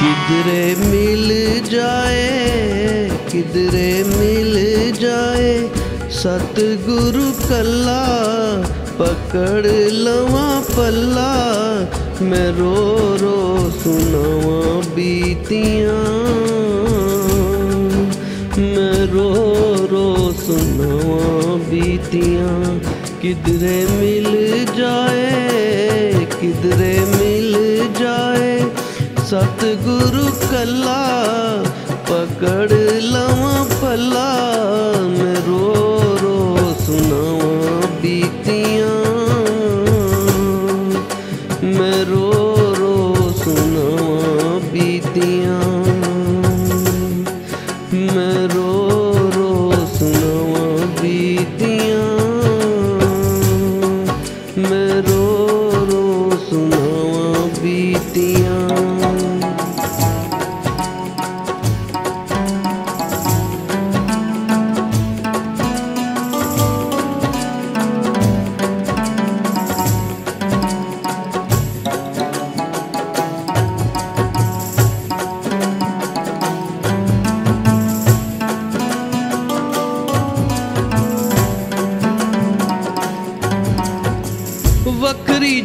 किधरे मिल जाए, किधरे मिल जाए, सतगुरु कल्ला पकड़ लवा पल्ला, मैं रो रो सुनावा बीतियाँ। मैं रो रो सुनावा बीतियाँ, किधरे मिल जाए ਸਤਿਗੁਰੂ ਕੱਲਾ ਪਕੜ ਲਵਾਂ ਪੱਲਾ ਮੈਂ ਰੋ ਰੋ ਸੁਣਾਵਾਂ ਬੀਤੀਆਂ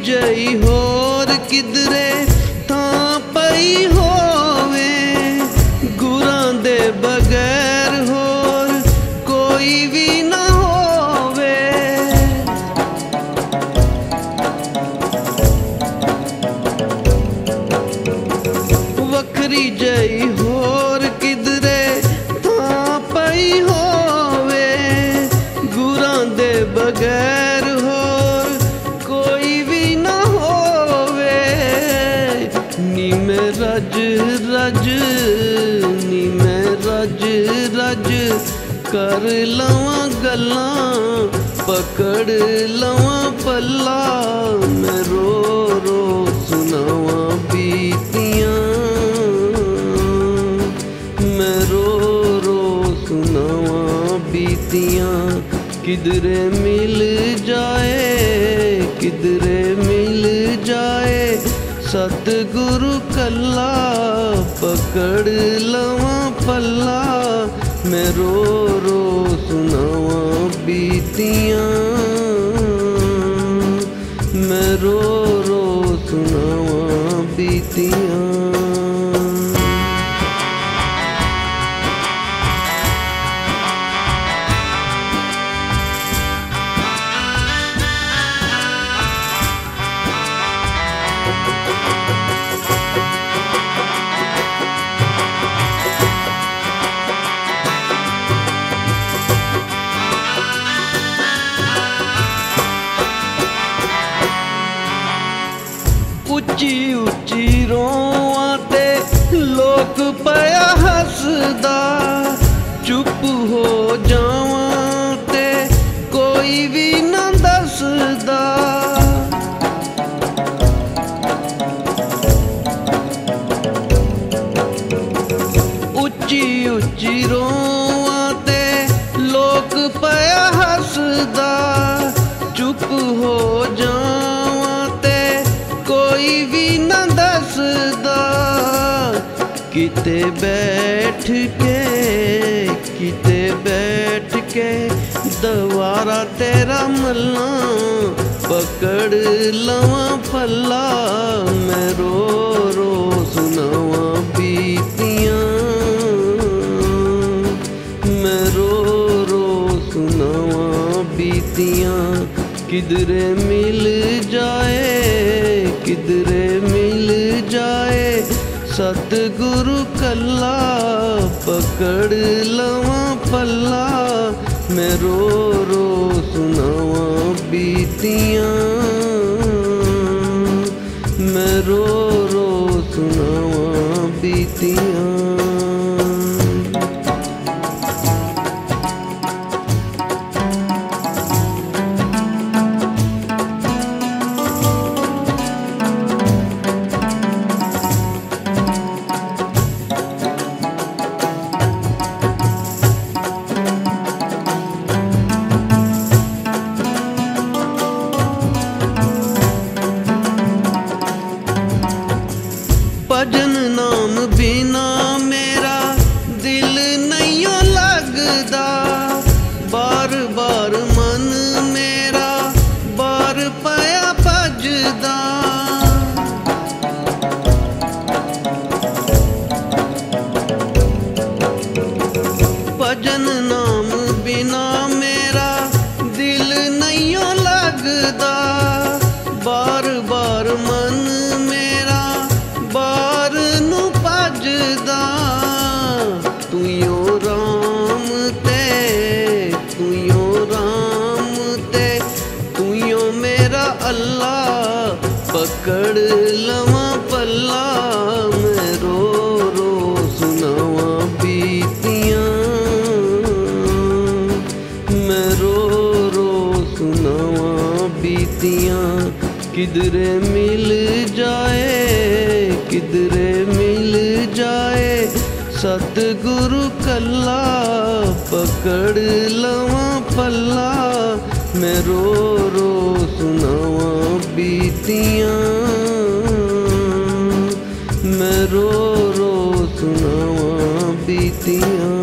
जई हो रज रज, नी मैं रज रज। कर लवा गला पकड़ लवा पल्ला। मैं रो रो सुनावा बीतियाँ। मैं रो रो सुनावा बीतिया। किधरे मिल जाए, किधरे मिल ਸਤਿਗੁਰੂ ਕੱਲਾ ਪਕੜ ਲਵਾਂ ਪੱਲਾ। ਮੈਂ ਰੋ ਰੋ ਸੁਣਾਵਾਂ ਬੀਤੀਆਂ हंसदा चुप हो जाऊँ। किते बैठ के, किते बैठ के, दवारा तेरा मल्ला पकड़ लवा फल्ला, मैं रो रो सुनावा बीतियाँ। मैं रो रो सुनावा बीतियाँ। किधरे मिल जाए, किधरे मिल जाए ਤੇਰਾ ਮੱਲਾ ਪਕੜ ਲਵਾਂ ਪੱਲਾ, ਮੈਂ ਰੋ ਰੋ ਸੁਣਾਵਾਂ ਬੀਤੀਆਂ। ਮੈਂ ਰੋ ਰੋ ਸੁਣਾਵਾਂ ਬੀਤੀਆਂ। ਭਜਨ ਨਾਮ ਬਿਨਾ ਮੇਰਾ ਦਿਲ ਨਹੀਂ ਲੱਗਦਾ। ਬਾਰ ਬਾਰ ਮਨ ਮੇਰਾ ਬਾਰ ਪਿਆ ਭਜਦਾ। ਭਜਨ ਨਾਮ ਬਿਨਾ ਮੇਰਾ ਦਿਲ ਨਹੀਂ ਲੱਗਦਾ। पकड़ लवा पल्ला मैं रो रो सुनावा बीतियाँ। मैं रो रो सुनावा बीतियाँ। किधरे मिल जाए, किधरे मिल जाए। सतगुरु कल्ला पकड़ लवा पल्ला मैं रो रो सुनावा बीतियां। मैं रो रो सुनावा बीतियां